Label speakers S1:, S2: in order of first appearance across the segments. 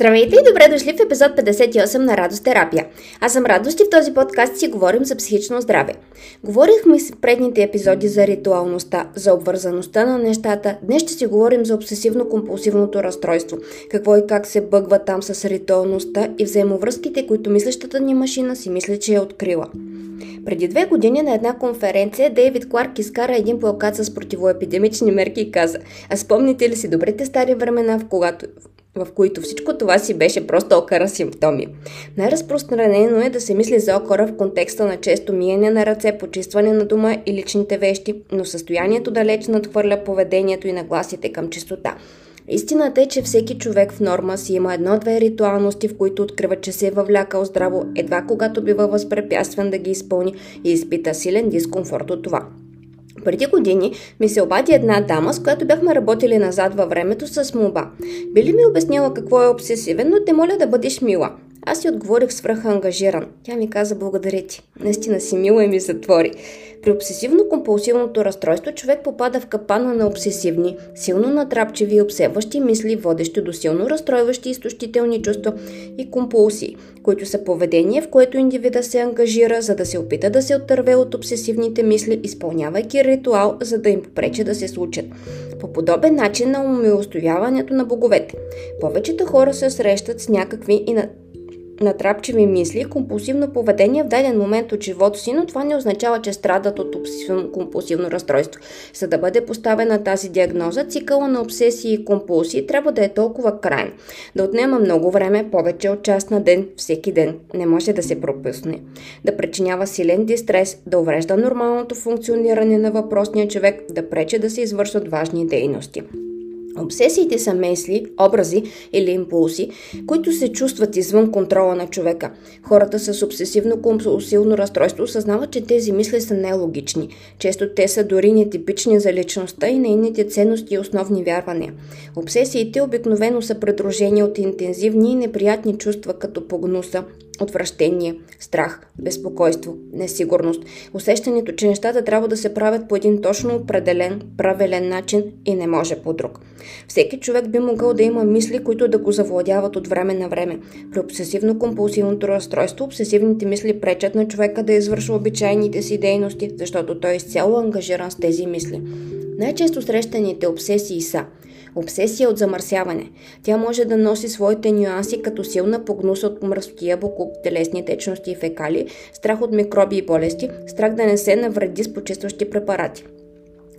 S1: Здравейте и добре дошли в епизод 58 на Радост терапия. Аз съм Радост и в този подкаст си говорим за психично здраве. Говорихме в предните епизоди за ритуалността, за обвързаността на нещата. Днес ще си говорим за обсесивно-компулсивното разстройство. Какво и как се бъгва там с ритуалността и взаимовръзките, които мислещата ни машина си мисли, че е открила. Преди две години на една конференция Дейвид Кларк изкара един плакат с противоепидемични мерки и каза А спомните ли си добрите стари времена, в, когато, в които всичко това си беше просто окара симптоми. Най-разпространено е да се мисли за окора в контекста на често миене на ръце, почистване на дома и личните вещи, но състоянието далеч надхвърля поведението и нагласите към чистота. Истината е, че всеки човек в норма си има едно-две ритуалности, в които открива, че се е въвлякал здраво, едва когато бива възпрепятстван да ги изпълни и изпита силен дискомфорт от това. Преди години ми се обади една дама, с която бяхме работили назад във времето с молба. Били ми обяснила какво е обсесивен, но те моля да бъдеш мила. Аз си отговорих свръха ангажиран. Тя ми каза благодаря ти. Наистина си мила и ми затвори. При обсесивно-компулсивното разстройство човек попада в капана на обсесивни, силно натрапчиви и обсебващи мисли, водещи до силно разстройващи изтощителни чувства и компулсии, които са поведение, в което индивида се ангажира, за да се опита да се оттърве от обсесивните мисли, изпълнявайки ритуал, за да им попречи да се случат. По подобен начин на умилостовяването на боговете. Повечето хора се срещат с някакви и на натрапчиви мисли, компулсивно поведение в даден момент от живота си, но това не означава, че страдат от обсесивно-компулсивно разстройство. За да бъде поставена тази диагноза, цикъла на обсесии и компулсии трябва да е толкова крайен, да отнема много време, повече от час на ден, всеки ден. Не може да се пропусне. Да причинява силен дистрес, да уврежда нормалното функциониране на въпросния човек, да прече да се извършват важни дейности. Обсесиите са мисли, образи или импулси, които се чувстват извън контрола на човека. Хората с обсесивно-компулсивно разстройство осъзнават, че тези мисли са нелогични. Често те са дори нетипични за личността и нейните ценности и основни вярвания. Обсесиите обикновено са придружени от интензивни и неприятни чувства, като погнуса, отвращение, страх, безпокойство, несигурност, усещането, че нещата трябва да се правят по един точно определен, правилен начин и не може по друг. Всеки човек би могъл да има мисли, които да го завладяват от време на време. При обсесивно-компулсивното разстройство, обсесивните мисли пречат на човека да извършва обичайните си дейности, защото той е изцяло ангажиран с тези мисли. Най-често срещаните обсесии са – Обсесия от замърсяване. Тя може да носи своите нюанси като силна погнуса от мръсотия, буклук, телесни течности и фекали, страх от микроби и болести, страх да не се навреди с почистващи препарати.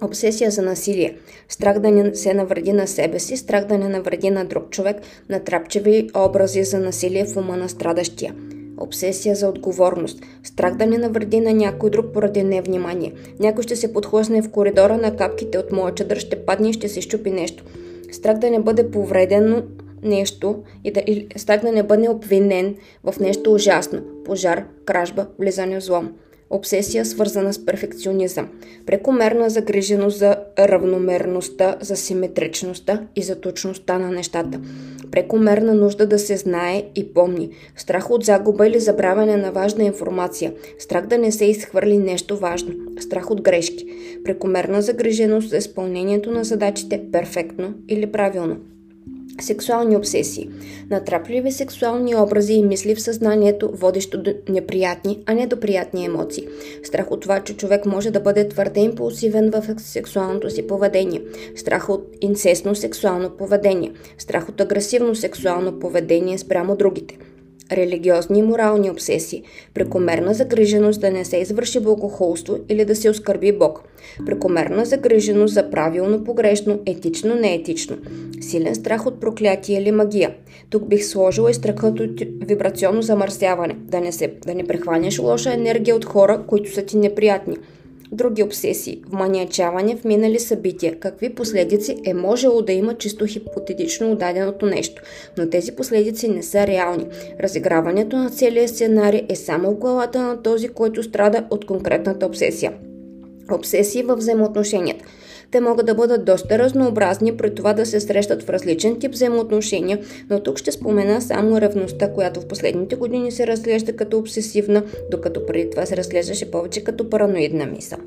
S1: Обсесия за насилие. Страх да не се навреди на себе си, страх да не навреди на друг човек, натрапчеви образи за насилие в ума на страдащия. Обсесия за отговорност. Страх да не навреди на някой друг поради невнимание. Някой ще се подхлъсне в коридора на капките от моя чадър, ще падне и ще се щупи нещо. Страх да не бъде повредено нещо и да, или страх да не бъде обвинен в нещо ужасно. Пожар, кражба, влизане в злом. Обсесия, свързана с перфекционизъм. Прекомерна загриженост за равномерността, за симетричността и за точността на нещата. Прекомерна нужда да се знае и помни. Страх от загуба или забравяне на важна информация. Страх да не се изхвърли нещо важно. Страх от грешки. Прекомерна загриженост за изпълнението на задачите перфектно или правилно. Сексуални обсесии. Натрапливи сексуални образи и мисли в съзнанието, водещо до неприятни, а не до приятни емоции. Страх от това, че човек може да бъде твърде импулсивен в сексуалното си поведение. Страх от инцестно сексуално поведение. Страх от агресивно сексуално поведение спрямо другите – религиозни и морални обсесии, прекомерна загриженост да не се извърши богохулство или да се оскърби Бог, прекомерна загриженост за правилно, погрешно, етично, неетично, силен страх от проклятие или магия. Тук бих сложила и страхът от вибрационно замърсяване, да не, се, да не прехваняш лоша енергия от хора, които са ти неприятни – други обсесии, вманиачаване в минали събития, какви последици е можело да има чисто хипотетично отдаденото нещо, но тези последици не са реални. Разиграването на целия сценарий е само в главата на този, който страда от конкретната обсесия. Обсесии във взаимоотношенията – те могат да бъдат доста разнообразни, при това да се срещат в различен тип взаимоотношения, но тук ще спомена само ревността, която в последните години се разглежда като обсесивна, докато преди това се разглеждаше повече като параноидна мисъл.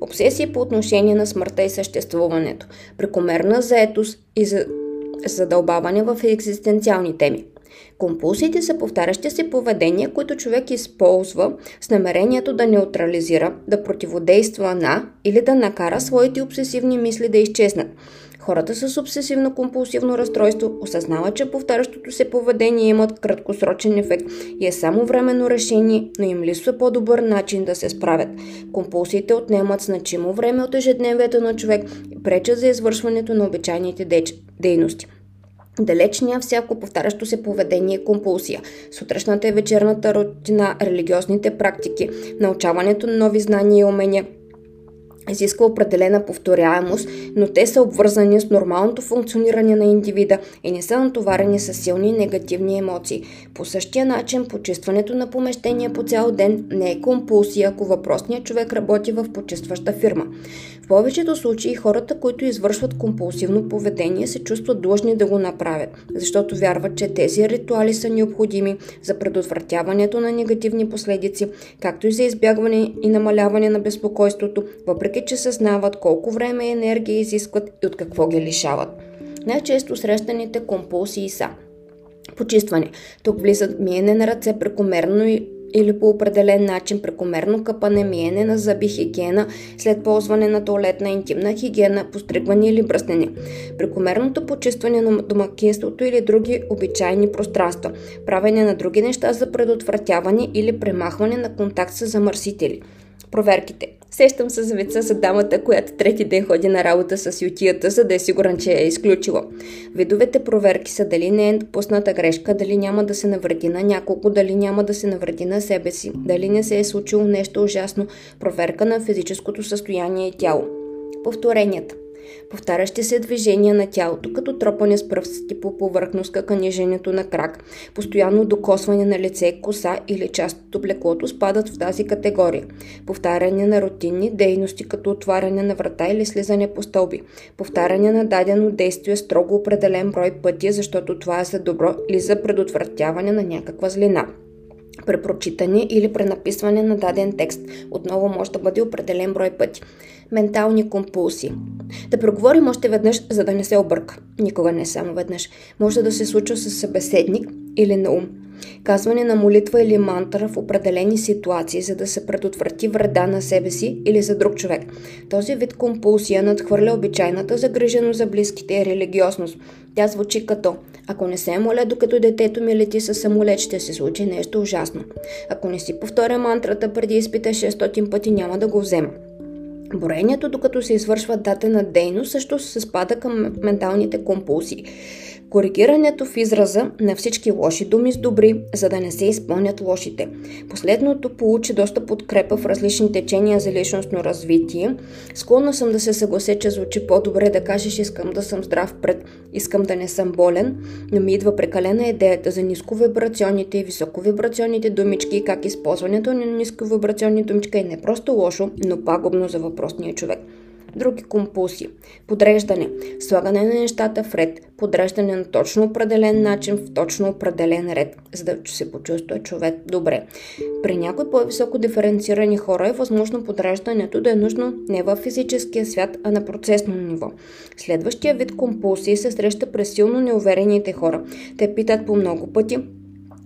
S1: Обсесии по отношение на смъртта и съществуването, прекомерна заетост и за задълбаване в екзистенциални теми. Компулсиите са повтарящи се поведения, които човек използва с намерението да неутрализира, да противодейства на или да накара своите обсесивни мисли да изчезнат. Хората с обсесивно-компулсивно разстройство осъзнават, че повтарящото се поведение имат краткосрочен ефект и е само временно решение, но им липсва по-добър начин да се справят. Компулсиите отнемат значимо време от ежедневието на човек и пречат за извършването на обичайните дейности. Далеч ня всяко повтарящо се поведение е компулсия. Сутрешната и вечерната рутина, религиозните практики, научаването на нови знания и умения – изисква определена повторяемост, но те са обвързани с нормалното функциониране на индивида и не са натоварени с силни негативни емоции. По същия начин, почистването на помещение по цял ден не е компулсия, ако въпросният човек работи в почистваща фирма. В повечето случаи хората, които извършват компулсивно поведение, се чувстват длъжни да го направят, защото вярват, че тези ритуали са необходими за предотвратяването на негативни последици, както и за избягване и намаляване на безпокойството, въпреки че съзнават колко време и енергия изискват и от какво ги лишават. Най-често срещаните компулсии са Почистване. Тук влизат миене на ръце прекомерно или по определен начин прекомерно къпане, миене на зъби, хигиена, след ползване на туалетна интимна хигиена, постригване или бръснене. Прекомерното почистване на домакинството или други обичайни пространства, правене на други неща за предотвратяване или премахване на контакт с замърсители. Проверките. Сещам се за веца за дамата, която трети ден ходи на работа с ютията, за да е сигурен, че е изключила. Видовете проверки са дали не е допусната грешка, дали няма да се навреди на няколко, дали няма да се навреди на себе си, дали не се е случило нещо ужасно, проверка на физическото състояние и тяло. Повторенията. Повтарящи се движения на тялото, като тропане с пръстите по повърхност, кънижението на крак, постоянно докосване на лице, коса или част от облеклото спадат в тази категория. Повтаряне на рутинни дейности, като отваряне на врата или слизане по стълби. Повтаряне на дадено действие строго определен брой пъти, защото това е за добро или за предотвратяване на някаква злина препрочитане или пренаписване на даден текст. Отново може да бъде определен брой пъти. Ментални компулсии. Да проговорим още веднъж, за да не се обърка. Никога не само веднъж. Може да се случва с събеседник или на ум. Казване на молитва или мантра в определени ситуации, за да се предотврати вреда на себе си или за друг човек. Този вид компулсия надхвърля обичайната загриженост за близките и религиозност. Тя звучи като Ако не се моля докато детето ми лети със самолет, ще се случи нещо ужасно. Ако не си повторя мантрата преди изпита 600 пъти, няма да го взема. Броението, докато се извършва дадена дейност, също се спада към менталните компулсии. Коригирането в израза на всички лоши думи с добри, за да не се изпълнят лошите. Последното получи доста подкрепа в различни течения за личностно развитие. Склонна съм да се съглася, че звучи по-добре да кажеш искам да съм здрав пред искам да не съм болен, но ми идва прекалена идеята за нисковибрационните и високовибрационните думички и как използването на нисковибрационни думички е не просто лошо, но пагубно за въпросния човек. Други компулсии. Подреждане. Слагане на нещата в ред. Подреждане на точно определен начин в точно определен ред, за да се почувства човек добре. При някои по-високо диференцирани хора е възможно подреждането да е нужно не в физическия свят, а на процесно ниво. Следващия вид компулсии се среща през силно неуверените хора. Те питат по много пъти,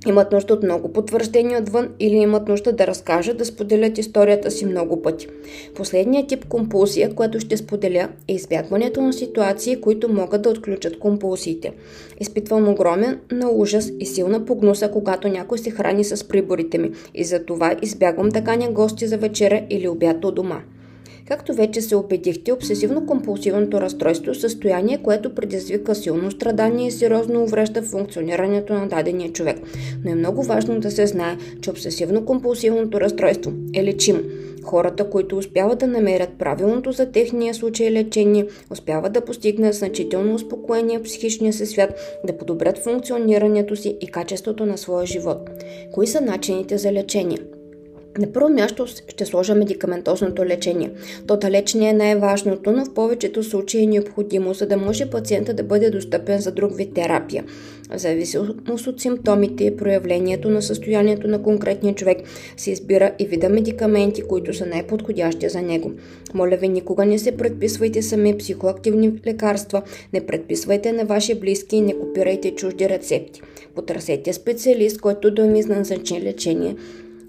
S1: имат нужда от много потвърждения отвън или имат нужда да разкажат, да споделят историята си много пъти. Последният тип компулсия, което ще споделя, е избягването на ситуации, които могат да отключат компулсиите. Изпитвам огромен на ужас и силна погнуса, когато някой се храни с приборите ми и за това избягвам да каня гости за вечеря или обяд у дома. Както вече се убедихте, обсесивно-компулсивното разстройство е състояние, което предизвика силно страдание и сериозно уврежда функционирането на дадения човек. Но е много важно да се знае, че обсесивно-компулсивното разстройство е лечимо. Хората, които успяват да намерят правилното за техния случай лечение, успяват да постигнат значително успокоение в психичния си свят, да подобрят функционирането си и качеството на своя живот. Кои са начините за лечение? На първо място ще сложа медикаментозното лечение. То далеч не е най-важното, но в повечето случаи е необходимо, за да може пациента да бъде достъпен за друг вид терапия. В зависимост от симптомите и проявлението на състоянието на конкретния човек се избира и вида медикаменти, които са най-подходящи за него. Моля ви, никога не се предписвайте сами психоактивни лекарства, не предписвайте на ваши близки и не копирайте чужди рецепти. Потърсете специалист, който да ви назначи лечение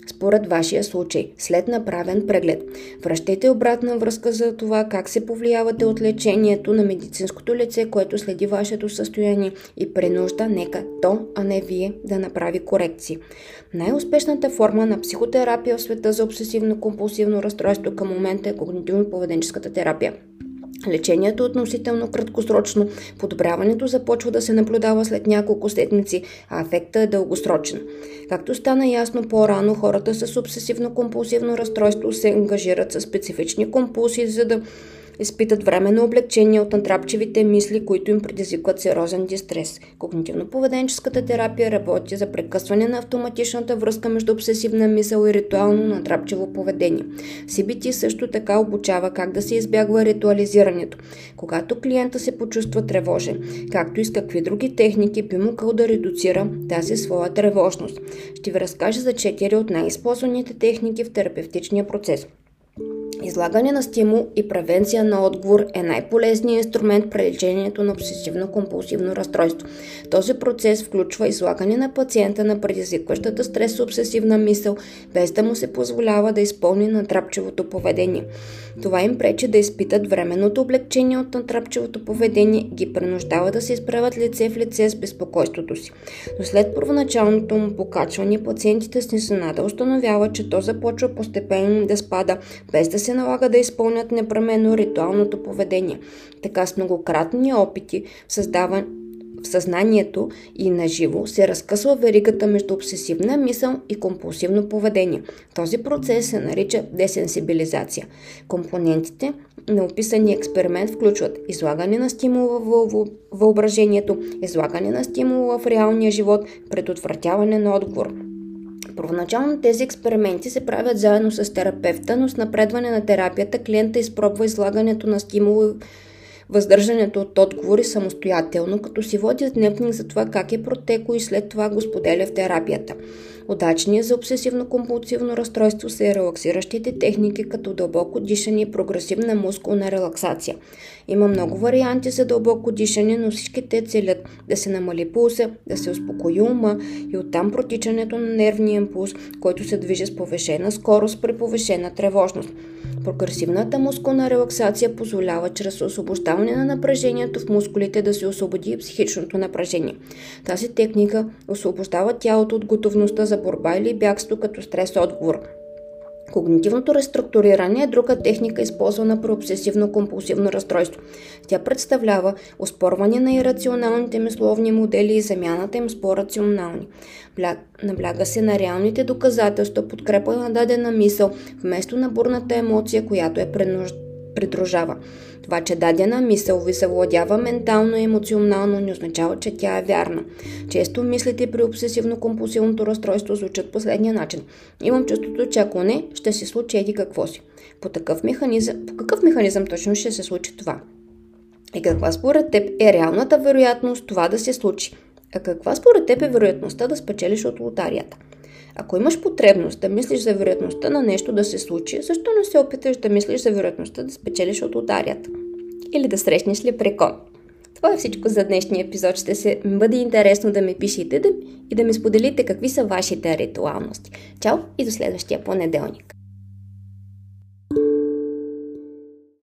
S1: според вашия случай, след направен преглед. Връщайте обратна връзка за това как се повлиявате от лечението на медицинското лице, което следи вашето състояние и принужда нека то, а не вие, да направи корекции. Най-успешната форма на психотерапия в света за обсесивно-компулсивно разстройство към момента е когнитивно-поведенческата терапия. Лечението е относително краткосрочно, подобряването започва да се наблюдава след няколко седмици, а ефектът е дългосрочен. Както стана ясно по-рано, хората с обсесивно-компулсивно разстройство се ангажират с специфични компулсии, за да изпитат временно облегчение от натрапчивите мисли, които им предизвикват сериозен дистрес. Когнитивно-поведенческата терапия работи за прекъсване на автоматичната връзка между обсесивна мисъл и ритуално натрапчиво поведение. CBT също така обучава как да се избягва ритуализирането. Когато клиента се почувства тревожен, както и с какви други техники би могъл да редуцира тази своя тревожност. Ще ви разкажа за четири от най-използваните техники в терапевтичния процес. Излагане на стимул и превенция на отговор е най-полезният инструмент при лечението на обсесивно-компулсивно разстройство. Този процес включва излагане на пациента на предизвикващата стресо-обсесивна мисъл, без да му се позволява да изпълни натрапчивото поведение. Това им пречи да изпитат временното облегчение от натрапчивото поведение ги принуждава да се изправят лице в лице с безпокойството си. Но след първоначалното му покачване, пациентите с несенада установяват, че то започва постепенно да спада, без да се налага да изпълнят непременно ритуалното поведение. Така с многократни опити в създаване в съзнанието и на живо се разкъсва веригата между обсесивна мисъл и компулсивно поведение. Този процес се нарича десенсибилизация. Компонентите на описания експеримент включват излагане на стимула в въображението, излагане на стимула в реалния живот, предотвратяване на отговор. Първоначално тези експерименти се правят заедно с терапевта, но с напредване на терапията клиента изпробва излагането на стимули въздържането от отговори самостоятелно, като си води дневник за това как е протекло и след това го споделя в терапията. Удачният за обсесивно-компулсивно разстройство са и релаксиращите техники, като дълбоко дишане и прогресивна мускулна релаксация. Има много варианти за дълбоко дишане, но всички те целят да се намали пулса, да се успокои ума и оттам протичането на нервния импулс, който се движи с повишена скорост при повишена тревожност. Прогресивната мускулна релаксация позволява чрез освобождаване на напрежението в мускулите да се освободи психичното напрежение. Тази техника освобождава тялото от готовността за борба или бягство като стрес-отговор. Когнитивното реструктуриране е друга техника, използвана при обсесивно-компулсивно разстройство. Тя представлява оспорване на ирационалните мисловни модели и замяната им с по-рационални. Набляга се на реалните доказателства, подкрепа на дадена мисъл, вместо на бурната емоция, която е придружава. Това, че дадена мисъл ви съвладява ментално и емоционално, не означава, че тя е вярна. Често мислите при обсесивно-компулсивното разстройство звучат последния начин. Имам чувството, че ако не, ще се случи еди какво си. По, такъв механизъм, по какъв механизъм точно ще се случи това? И каква според теб е реалната вероятност това да се случи? А каква според теб е вероятността да спечелиш от лотарията? Ако имаш потребност да мислиш за вероятността на нещо да се случи, защо не се опиташ да мислиш за вероятността да спечелиш от лотарията? Или да срещнеш ли прекон? Това е всичко за днешния епизод. Ще се бъде интересно да ме пишете и да ми споделите какви са вашите ритуалности. Чао и до следващия понеделник!